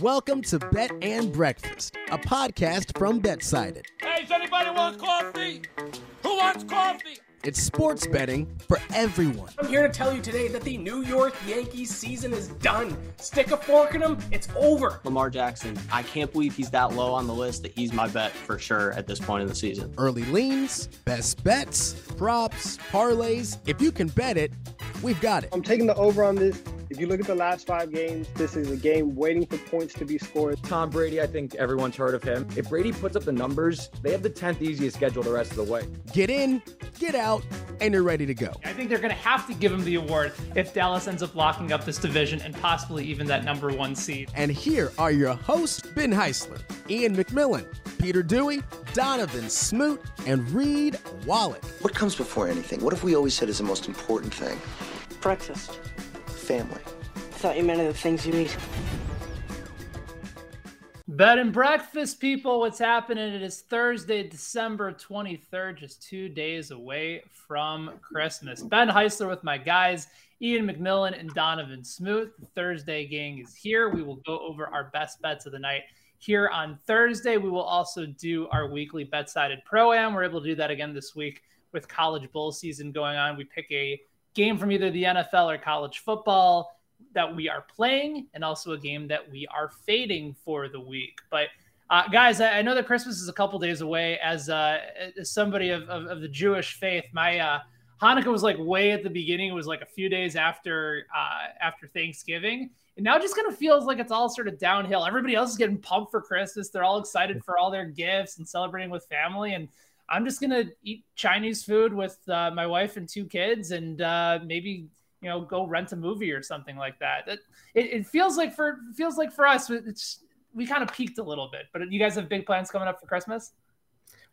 Welcome to Bet and Breakfast, a podcast from Betsided. Hey, does anybody want coffee? Who wants coffee? It's sports betting for everyone. I'm here to tell you today that the New York Yankees season is done. Stick a fork in them, it's over. Lamar Jackson, I can't believe he's that low on the list that he's my bet for sure at this point in the season. Early leans, best bets, props, parlays. If you can bet it, we've got it. I'm taking the over on this. If you look at the last five games, this is a game waiting for points to be scored. Tom Brady, I think everyone's heard of him. If Brady puts up the numbers, they have the 10th easiest schedule the rest of the way. Get in, get out, and you're ready to go. I think they're going to have to give him the award if Dallas ends up locking up this division and possibly even that number one seed. And here are your hosts, Ben Heisler, Ian McMillan, Peter Dewey, Donovan Smoot, and Reed Wallach. What comes before anything? What have we always said is the most important thing? Breakfast. Family. I thought you meant the things you eat. Bed and breakfast, people. What's happening? It is Thursday, December 23rd, just two days away from Christmas. Ben Heisler with my guys, Ian McMillan and Donovan Smoot. The Thursday gang is here. We will go over our best bets of the night here on Thursday. We will also do our weekly bet sided pro am. We're able to do that again this week with college bowl season going on. We pick a game from either the NFL or college football that we are playing and also a game that we are fading for the week. But uh, guys, I, I, know that Christmas is a couple days away. As, uh, as somebody of, of, of, the Jewish faith, my uh, Hanukkah was like way at the beginning. It was like a few days after uh, after Thanksgiving, and now it just kind of feels like it's all sort of downhill. Everybody else is getting pumped for Christmas. They're all excited for all their gifts and celebrating with family, and I'm just gonna eat Chinese food with uh, my wife and two kids, and uh, maybe you know go rent a movie or something like that. It, it, it feels like for feels like for us, it's we kind of peaked a little bit. But you guys have big plans coming up for Christmas.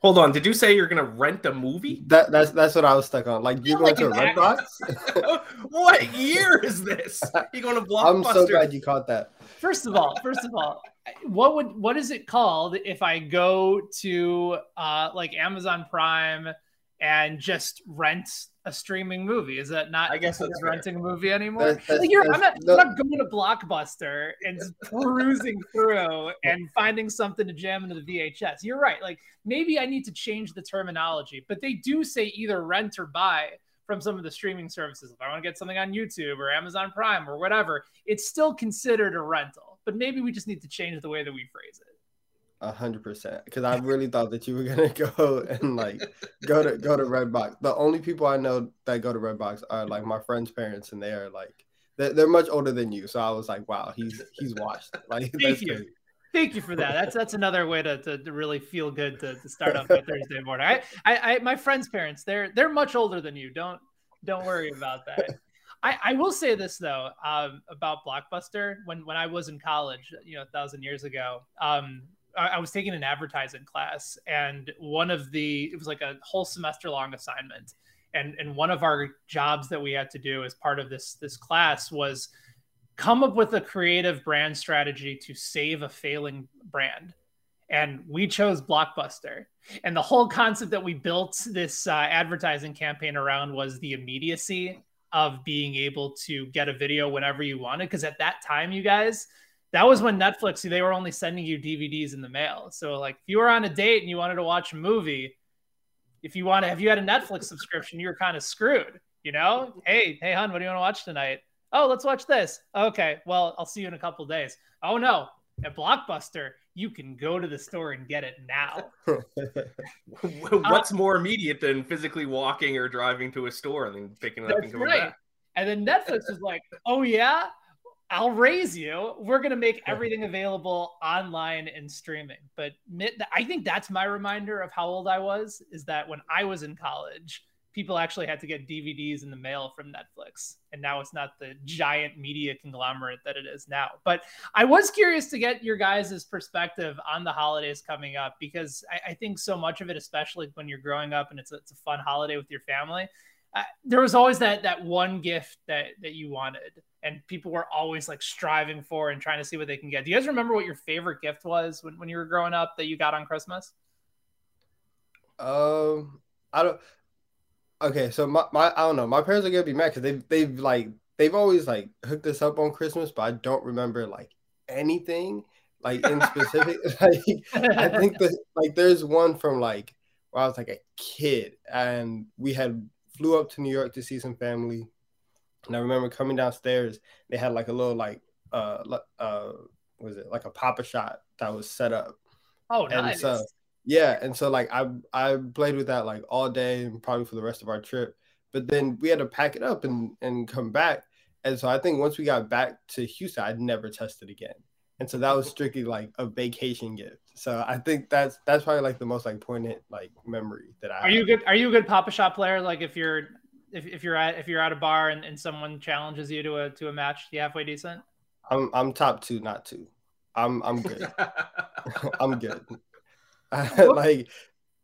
Hold on, did you say you're gonna rent a movie? That that's that's what I was stuck on. Like you going like to Redbox? what year is this? You going to Blockbuster? I'm so glad you caught that. First of all, first of all, what would what is it called if I go to uh like Amazon Prime and just rent a streaming movie. Is that not? I guess that's renting a movie anymore. That's, that's, like I'm, not, no. I'm, not, going to Blockbuster and perusing through and finding something to jam into the VHS. You're right. Like maybe I need to change the terminology, but they do say either rent or buy from some of the streaming services. If I want to get something on YouTube or Amazon Prime or whatever, it's still considered a rental. But maybe we just need to change the way that we phrase it. A hundred percent. Because I really thought that you were gonna go and like go to go to Redbox. The only people I know that go to Redbox are like my friends' parents, and they are like they're, they're much older than you. So I was like, wow, he's he's watched. Like, thank you. Crazy. Thank you for that. That's that's another way to, to, to really feel good to, to start off my Thursday morning. I, I, I my friends' parents, they're they're much older than you. Don't don't worry about that. I, I will say this though um, about Blockbuster. When when I was in college, you know, a thousand years ago, um, I was taking an advertising class, and one of the it was like a whole semester long assignment, and and one of our jobs that we had to do as part of this this class was come up with a creative brand strategy to save a failing brand. And we chose blockbuster. And the whole concept that we built this uh, advertising campaign around was the immediacy of being able to get a video whenever you wanted because at that time you guys that was when Netflix they were only sending you DVDs in the mail. So like if you were on a date and you wanted to watch a movie, if you want to, if you had a Netflix subscription, you were kind of screwed. You know, hey, hey, hon, what do you want to watch tonight? Oh, let's watch this. Okay, well, I'll see you in a couple days. Oh no, at Blockbuster, you can go to the store and get it now. What's uh, more immediate than physically walking or driving to a store and then picking it up and going right. back? And then Netflix was like, "Oh yeah, I'll raise you. We're going to make everything available online and streaming. But I think that's my reminder of how old I was is that when I was in college, people actually had to get DVDs in the mail from Netflix. And now it's not the giant media conglomerate that it is now. But I was curious to get your guys' perspective on the holidays coming up because I, I think so much of it, especially when you're growing up and it's a, it's a fun holiday with your family, uh, there was always that that one gift that that you wanted and people were always like striving for and trying to see what they can get. Do you guys remember what your favorite gift was when, when you were growing up that you got on Christmas? Um, I don't. Okay, so my, my I don't know. My parents are gonna be mad because they they've like they've always like hooked us up on Christmas, but I don't remember like anything like in specific. like I think that like there's one from like when I was like a kid and we had flew up to New York to see some family. And I remember coming downstairs, they had like a little like uh uh was it like a Pop-A-Shot that was set up. Oh, and nice. so yeah, and so like I I played with that like all day and probably for the rest of our trip. But then we had to pack it up and and come back. And so I think once we got back to Houston, I'd never tested again. And so that was mm-hmm. strictly like a vacation gift. So I think that's that's probably like the most like poignant like memory that I Are you good? Are you a good Pop-A-Shot player? Like if you're if, if you're at if you're at a bar and, and someone challenges you to a to a match, you halfway decent? I'm I'm top two, not two. I'm I'm good. I'm good. like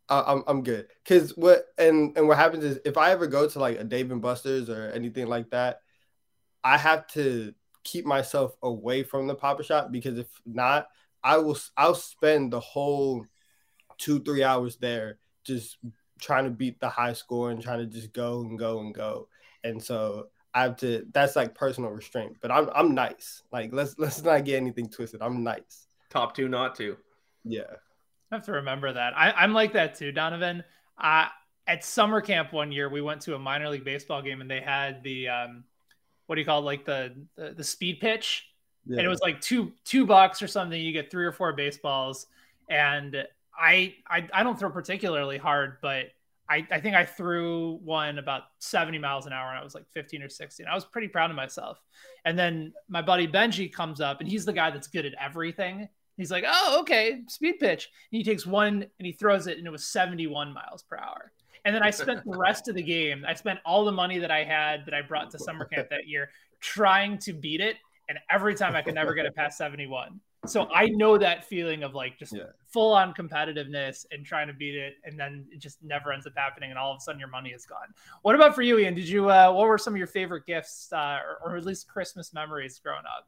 I- I'm I'm good. Cause what and and what happens is if I ever go to like a Dave and Buster's or anything like that, I have to keep myself away from the Pop-A-Shot because if not, I will I'll spend the whole two three hours there just trying to beat the high score and trying to just go and go and go. And so I have to that's like personal restraint. But I'm I'm nice. Like let's let's not get anything twisted. I'm nice. Top two, not two. Yeah. I have to remember that. I, I'm like that too, Donovan. Uh, at summer camp one year, we went to a minor league baseball game and they had the um, what do you call it, like the the, the speed pitch, Yeah. and it was like two two bucks or something. You get three or four baseballs, and I I, I don't throw particularly hard, but I, I think I threw one about 70 miles an hour and I was like 15 or 16. I was pretty proud of myself. And then my buddy Benji comes up and he's the guy that's good at everything. He's like, oh, okay, speed pitch. And he takes one and he throws it and it was 71 miles per hour. And then I spent the rest of the game, I spent all the money that I had that I brought to summer camp that year trying to beat it. And every time I could never get it past 71. So I know that feeling of like just Yeah. full on competitiveness and trying to beat it. And then it just never ends up happening. And all of a sudden your money is gone. What about for you, Ian? Did you, uh, what were some of your favorite gifts uh, or, or at least Christmas memories growing up?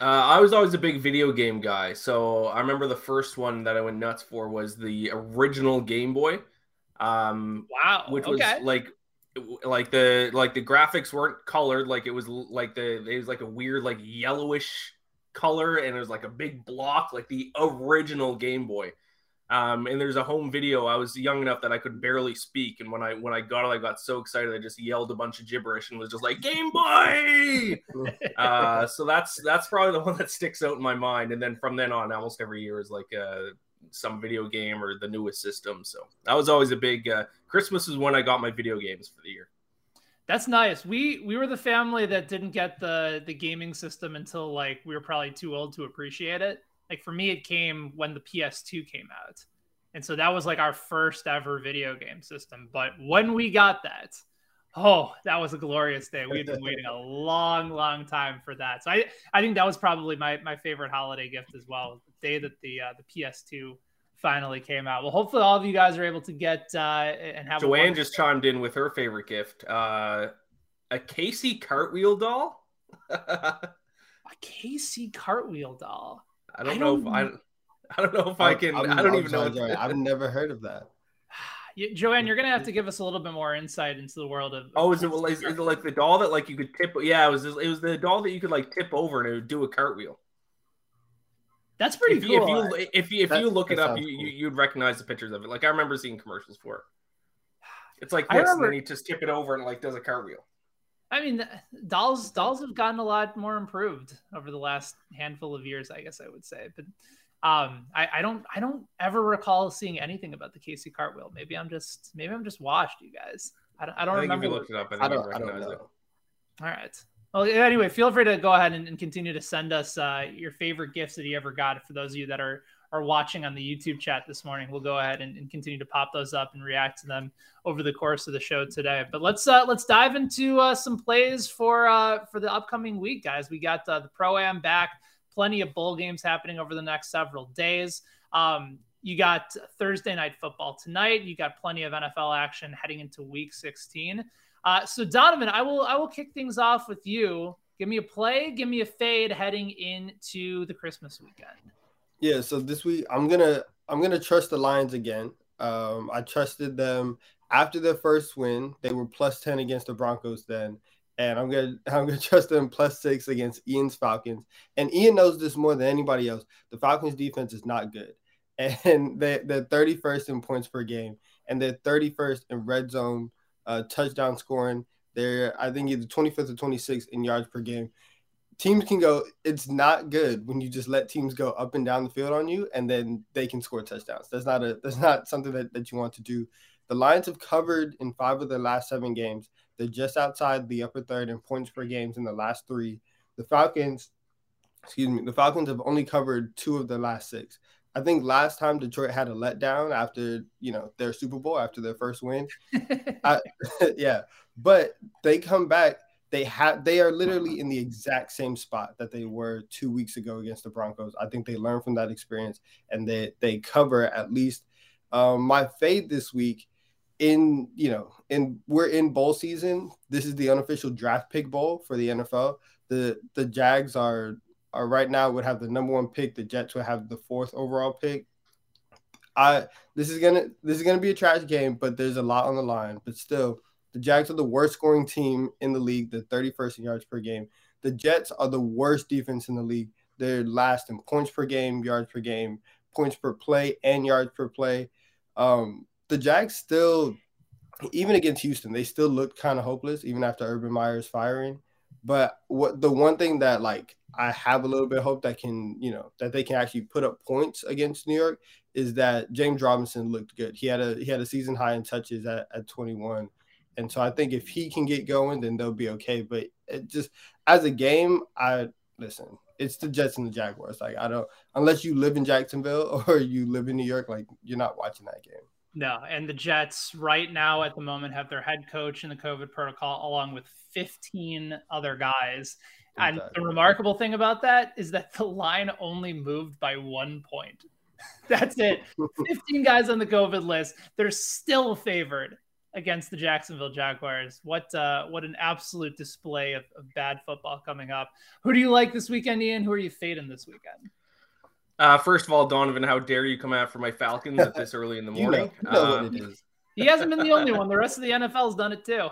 Uh, I was always a big video game guy, so I remember the first one that I went nuts for was the original Game Boy, um, Wow. which okay. was like, like the like the graphics weren't colored, like it was like the it was like a weird like yellowish color, and it was like a big block, like the original Game Boy. Um, and there's a home video. I was young enough that I could barely speak, and when I when I got it, I got so excited I just yelled a bunch of gibberish and was just like Game Boy. uh, so that's that's probably the one that sticks out in my mind. And then from then on, almost every year is like uh, some video game or the newest system. So that was always a big uh, Christmas is when I got my video games for the year. That's nice. We we were the family that didn't get the the gaming system until like we were probably too old to appreciate it. Like for me, it came when the PS2 came out, and so that was like our first ever video game system. But when we got that, oh, that was a glorious day. We had been waiting a long, long time for that. So I I think that was probably my my favorite holiday gift as well. The day that the uh, the PS2 finally came out. Well, hopefully all of you guys are able to get uh, and have. Joanne just chimed in with her favorite gift: uh, a Casey cartwheel doll. a Casey cartwheel doll. I don't I know don't- if I. I don't know if I can. I'm- I don't I'm even know. sorry, I've never heard of that. Yeah, Joanne, you're gonna have to give us a little bit more insight into the world of. Oh, is it, is it like the doll that like you could tip? Yeah, it was. It was the doll that you could like tip over and it would do a cartwheel. That's pretty if you, cool. If you if you, if That- you look it up, you, cool. you you'd recognize the pictures of it. Like I remember seeing commercials for it. It's like I this, and remember- then you just tip it over and like does a cartwheel. I mean, dolls dolls have gotten a lot more improved over the last handful of years, I guess I would say. But um, I, I don't I don't ever recall seeing anything about the Casey cartwheel. Maybe I'm just maybe I'm just washed, you guys. I don't, I don't I think if remember. you looked it up, I I don't I don't recognize it. All right. Well, anyway, feel free to go ahead and, and continue to send us uh, your favorite gifts that you ever got. For those of you that are are watching on the YouTube chat this morning, we'll go ahead and, and continue to pop those up and react to them over the course of the show today. But let's uh, let's dive into uh, some plays for uh, for the upcoming week, guys. We got the pro am back, plenty of bowl games happening over the next several days. Um, you got Thursday night football tonight. You got plenty of NFL action heading into Week 16. Uh, so Donovan, I will I will kick things off with you. Give me a play, give me a fade heading into the Christmas weekend. Yeah, so this week I'm gonna I'm gonna trust the Lions again. Um, I trusted them after their first win. They were plus ten against the Broncos then, and I'm gonna I'm gonna trust them plus six against Ian's Falcons. And Ian knows this more than anybody else. The Falcons defense is not good, and they they're 31st in points per game, and they're 31st in red zone uh, touchdown scoring. They're I think either 25th or 26th in yards per game. Teams can go. It's not good when you just let teams go up and down the field on you, and then they can score touchdowns. That's not a that's not something that, that you want to do. The Lions have covered in five of their last seven games. They're just outside the upper third in points per games in the last three. The Falcons, excuse me, the Falcons have only covered two of the last six. I think last time Detroit had a letdown after you know their Super Bowl after their first win. I, yeah, but they come back. They have they are literally in the exact same spot that they were two weeks ago against the Broncos. I think they learned from that experience and they they cover at least. Um, my fade this week in you know and we're in bowl season this is the unofficial draft pick bowl for the nfl the the jags are are right now would have the number one pick the jets would have the fourth overall pick i this is gonna this is gonna be a trash game but there's a lot on the line but still the jags are the worst scoring team in the league the 31st in yards per game the jets are the worst defense in the league they're last in points per game yards per game points per play and yards per play um the Jags still, even against Houston, they still looked kind of hopeless, even after Urban Meyer's firing. But what the one thing that like I have a little bit of hope that can, you know, that they can actually put up points against New York is that James Robinson looked good. He had a he had a season high in touches at, at 21. And so I think if he can get going, then they'll be okay. But it just as a game, I listen, it's the Jets and the Jaguars. Like I don't unless you live in Jacksonville or you live in New York, like you're not watching that game. No, and the Jets right now at the moment have their head coach in the COVID protocol along with 15 other guys. Exactly. And the remarkable thing about that is that the line only moved by one point. That's it. 15 guys on the COVID list. They're still favored against the Jacksonville Jaguars. What uh, what an absolute display of, of bad football coming up. Who do you like this weekend, Ian? Who are you fading this weekend? Uh, first of all, Donovan, how dare you come after my Falcons at this early in the morning? you know, you know um, he hasn't been the only one. The rest of the NFL's done it too.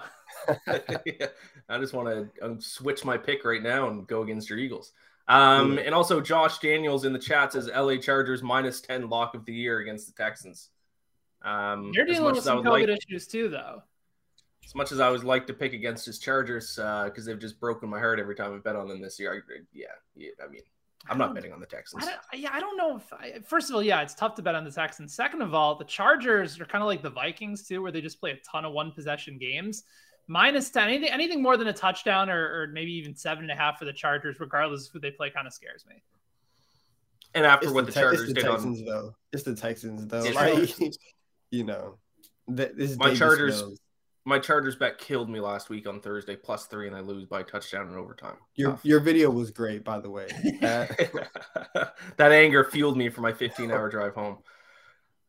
yeah, I just want to um, switch my pick right now and go against your Eagles. Um, and also, Josh Daniels in the chat says LA Chargers minus 10 lock of the year against the Texans. Um, You're dealing with some COVID like, issues too, though. As much as I would like to pick against his Chargers because uh, they've just broken my heart every time I bet on them this year. I, yeah, yeah, I mean, I'm not betting on the Texans. I yeah, I don't know if. I, first of all, yeah, it's tough to bet on the Texans. Second of all, the Chargers are kind of like the Vikings too, where they just play a ton of one possession games. Minus ten, anything anything more than a touchdown or, or maybe even seven and a half for the Chargers, regardless of who they play, kind of scares me. And after it's what the, the Chargers it's the did Texans, on, though, it's the Texans though. Like, you know, this my Davis Chargers. Knows my Chargers bet killed me last week on Thursday, plus three, and I lose by touchdown in overtime. Your Tough. your video was great, by the way. that anger fueled me for my 15 hour drive home.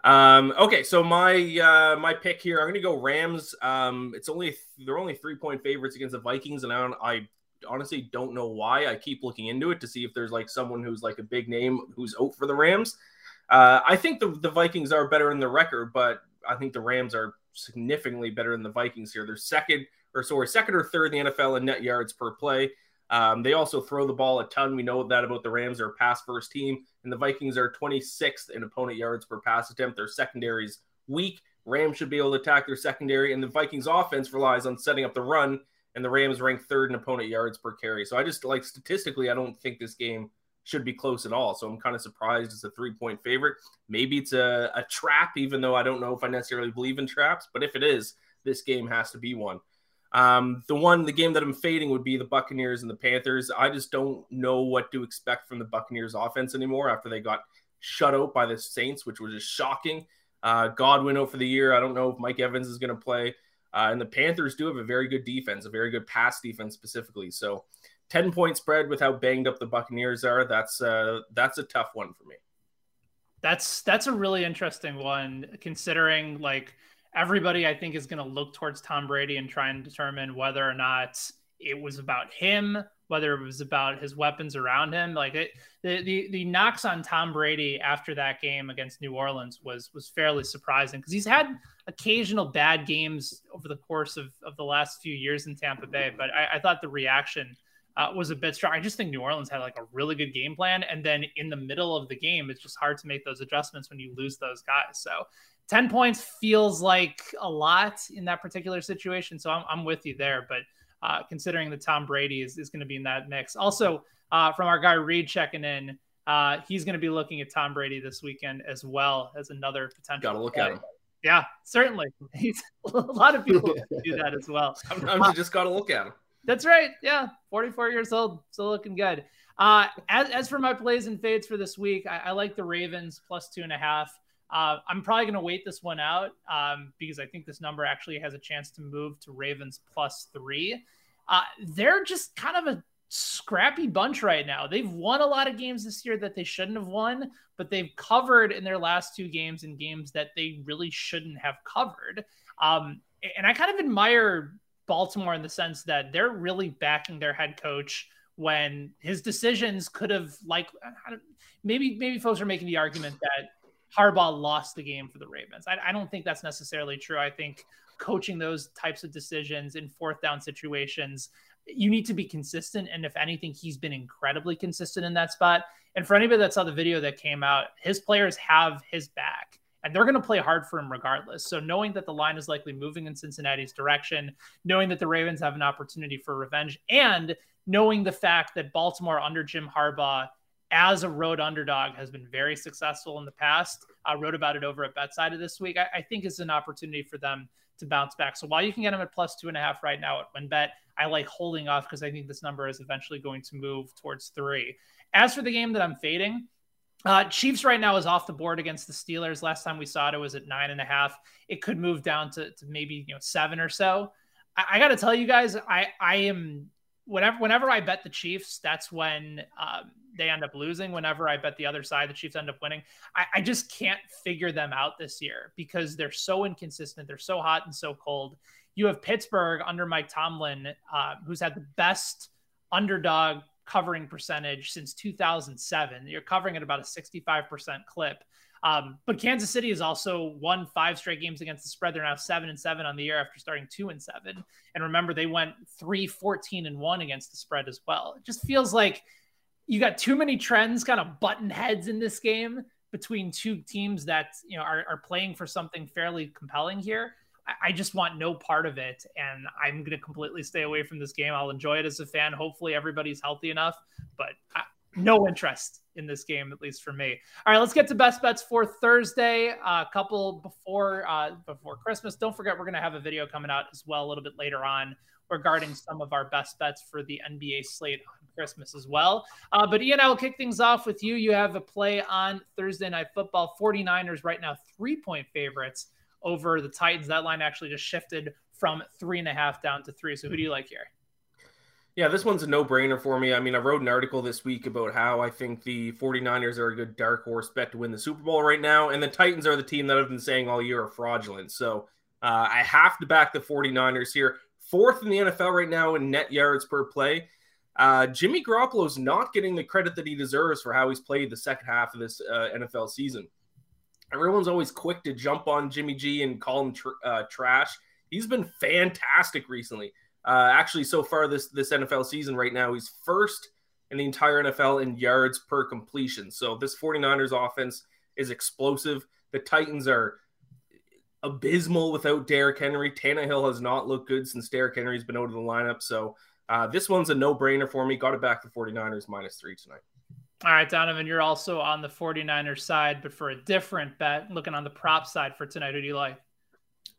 Um, okay, so my uh, my pick here, I'm going to go Rams. Um, it's only they're only three point favorites against the Vikings, and I don't, I honestly don't know why. I keep looking into it to see if there's like someone who's like a big name who's out for the Rams. Uh, I think the the Vikings are better in the record, but I think the Rams are significantly better than the Vikings here. They're second or sorry, second or third in the NFL in net yards per play. Um, they also throw the ball a ton. We know that about the Rams. They're a pass first team, and the Vikings are 26th in opponent yards per pass attempt. Their secondary is weak. Rams should be able to attack their secondary, and the Vikings offense relies on setting up the run, and the Rams rank third in opponent yards per carry. So I just like statistically, I don't think this game should be close at all. So I'm kind of surprised it's a three point favorite. Maybe it's a, a trap, even though I don't know if I necessarily believe in traps. But if it is, this game has to be one. Um, the one, the game that I'm fading would be the Buccaneers and the Panthers. I just don't know what to expect from the Buccaneers offense anymore after they got shut out by the Saints, which was just shocking. Uh, Godwin out for the year. I don't know if Mike Evans is going to play. Uh, and the Panthers do have a very good defense, a very good pass defense specifically. So 10 point spread with how banged up the Buccaneers are, that's uh that's a tough one for me. That's that's a really interesting one considering like everybody I think is going to look towards Tom Brady and try and determine whether or not it was about him whether it was about his weapons around him. Like it, the, the the knocks on Tom Brady after that game against New Orleans was was fairly surprising because he's had occasional bad games over the course of, of the last few years in Tampa Bay. But I, I thought the reaction uh, was a bit strong. I just think New Orleans had like a really good game plan, and then in the middle of the game, it's just hard to make those adjustments when you lose those guys. So. 10 points feels like a lot in that particular situation. So I'm, I'm with you there. But uh, considering that Tom Brady is, is going to be in that mix. Also, uh, from our guy Reed checking in, uh, he's going to be looking at Tom Brady this weekend as well as another potential. Got to look at him. Yeah, certainly. He's a lot of people do that as well. Sometimes you just got to look at him. That's right. Yeah, 44 years old, still looking good. Uh, as, as for my plays and fades for this week, I, I like the Ravens plus two and a half. Uh, I'm probably going to wait this one out um, because I think this number actually has a chance to move to Ravens plus three. Uh, they're just kind of a scrappy bunch right now. They've won a lot of games this year that they shouldn't have won, but they've covered in their last two games in games that they really shouldn't have covered. Um, and I kind of admire Baltimore in the sense that they're really backing their head coach when his decisions could have like maybe maybe folks are making the argument that Harbaugh lost the game for the Ravens. I, I, don't think that's necessarily true. I think coaching those types of decisions in fourth down situations, you need to be consistent. And if anything, he's been incredibly consistent in that spot. And for anybody that saw the video that came out, his players have his back and they're going to play hard for him regardless. So knowing that the line is likely moving in Cincinnati's direction, knowing that the Ravens have an opportunity for revenge, and knowing the fact that Baltimore under Jim Harbaugh as a road underdog has been very successful in the past. I wrote about it over at Betsided this week. I, I think it's an opportunity for them to bounce back. So while you can get them at plus two and a half right now at WynnBET, I like holding off because I think this number is eventually going to move towards three. As for the game that I'm fading, uh, Chiefs right now is off the board against the Steelers. Last time we saw it, it was at nine and a half. It could move down to, to maybe you know seven or so. I, I got to tell you guys, I I am whenever whenever I bet the Chiefs, that's when um, they end up losing. Whenever I bet the other side, the Chiefs end up winning. I, I, just can't figure them out this year because they're so inconsistent. They're so hot and so cold. You have Pittsburgh under Mike Tomlin, uh, who's had the best underdog covering percentage since 2007. You're covering at about a 65% clip. Um, but Kansas City has also won five straight games against the spread. They're now seven and seven on the year after starting two and seven. And remember, they went three, 14 and one against the spread as well. It just feels like you got too many trends kind of button heads in this game between two teams that you know are, are playing for something fairly compelling here. I, just want no part of it, and I'm going to completely stay away from this game. I'll enjoy it as a fan. Hopefully, everybody's healthy enough, but I, no interest in this game, at least for me. All right, let's get to best bets for Thursday. Uh, a couple before uh, before Christmas. Don't forget, we're going to have a video coming out as well a little bit later on regarding some of our best bets for the NBA slate on Christmas as well. Uh, but Ian, I will kick things off with you. You have a play on Thursday Night Football. 49ers right now, three point favorites over the Titans. That line actually just shifted from three and a half down to three. So who do you like here? Yeah, this one's a no brainer for me. I mean, I wrote an article this week about how I think the 49ers are a good dark horse bet to win the Super Bowl right now. And the Titans are the team that I've been saying all year are fraudulent. So uh, I have to back the 49ers here. Fourth in the NFL right now in net yards per play. Uh, Jimmy Garoppolo's not getting the credit that he deserves for how he's played the second half of this uh, NFL season. Everyone's always quick to jump on Jimmy G and call him tr- uh, trash. He's been fantastic recently. Uh, actually, so far this this NFL season right now, he's first in the entire NFL in yards per completion. So this 49ers offense is explosive. The Titans are abysmal without Derrick Henry. Tannehill has not looked good since Derrick Henry's been out of the lineup. So uh, this one's a no-brainer for me. Got it back to 49ers minus three tonight. All right, Donovan, you're also on the 49ers side, but for a different bet, looking on the prop side for tonight. Who do you like?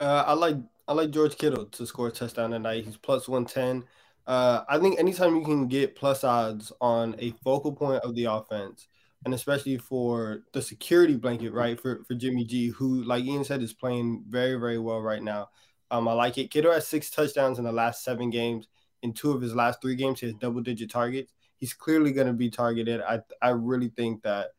Uh, I like I like George Kittle to score a touchdown tonight. He's plus 110. Uh, I think anytime you can get plus odds on a focal point of the offense, and especially for the security blanket, right, for, for Jimmy G, who, like Ian said, is playing very, very well right now. Um, I like it. Kittle has six touchdowns in the last seven games. In two of his last three games, he has double digit targets. He's clearly going to be targeted. I I really think that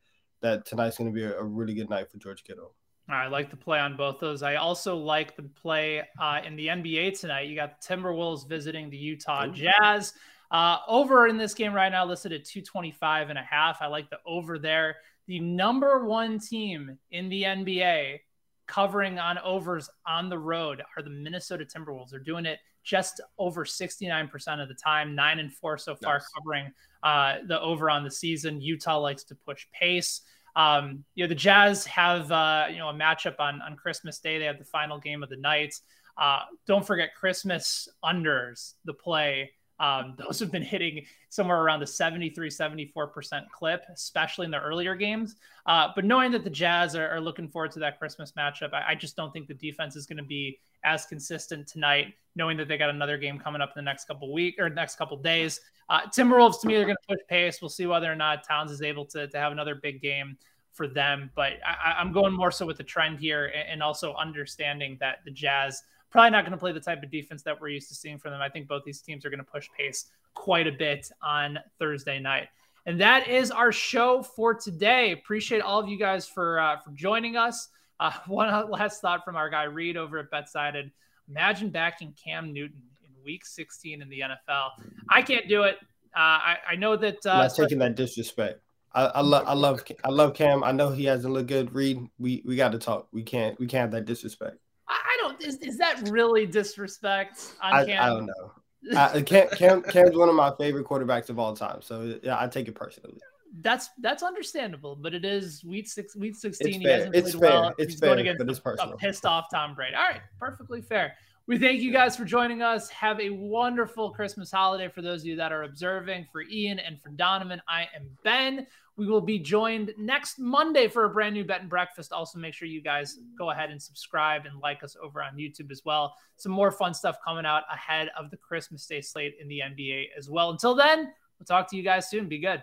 that tonight's going to be a, a really good night for George Kittle. I like the play on both those. I also like the play uh, in the NBA tonight. You got the Timberwolves visiting the Utah Jazz. Uh, over in this game right now listed at 225 and a half. I like the over there. The number one team in the NBA covering on overs on the road are the Minnesota Timberwolves. They're doing it just over 69% of the time, nine and four so far nice. covering uh, the over on the season. Utah likes to push pace. Um, you know, the Jazz have, uh, you know, a matchup on, on Christmas Day. They have the final game of the night. Uh, don't forget Christmas unders, the play um, those have been hitting somewhere around the 73, 74% clip, especially in the earlier games. Uh, but knowing that the Jazz are, are, looking forward to that Christmas matchup, I, I just don't think the defense is going to be as consistent tonight, knowing that they got another game coming up in the next couple weeks or next couple days. Uh, Timberwolves, to me, they're going to push pace. We'll see whether or not Towns is able to, to have another big game for them. But I, am going more so with the trend here and, and also understanding that the Jazz – probably not going to play the type of defense that we're used to seeing from them. I think both these teams are going to push pace quite a bit on Thursday night. And that is our show for today. Appreciate all of you guys for uh, for joining us. Uh, one last thought from our guy Reed over at BetSided. Imagine backing Cam Newton in Week 16 in the NFL. I can't do it. Uh, I, I, know that. Uh, not taking that disrespect. I, I love I love I love Cam. I know he hasn't looked good. Reed, we we got to talk. We can't we can't have that disrespect. Don't. Is, is that really disrespect on I, Cam? I don't know. I, uh, Cam, Cam Cam's one of my favorite quarterbacks of all time, so yeah, I take it personally. That's that's understandable, but it is week six, week sixteen. It's he fair. hasn't it's played fair. well. It's He's fair, going against but it's personal. a pissed off Tom Brady. All right, perfectly fair. We thank you guys for joining us. Have a wonderful Christmas holiday for those of you that are observing. For Ian and for Donovan, I am Ben. We will be joined next Monday for a brand new Bet and Breakfast. Also, make sure you guys go ahead and subscribe and like us over on YouTube as well. Some more fun stuff coming out ahead of the Christmas Day slate in the NBA as well. Until then, we'll talk to you guys soon. Be good.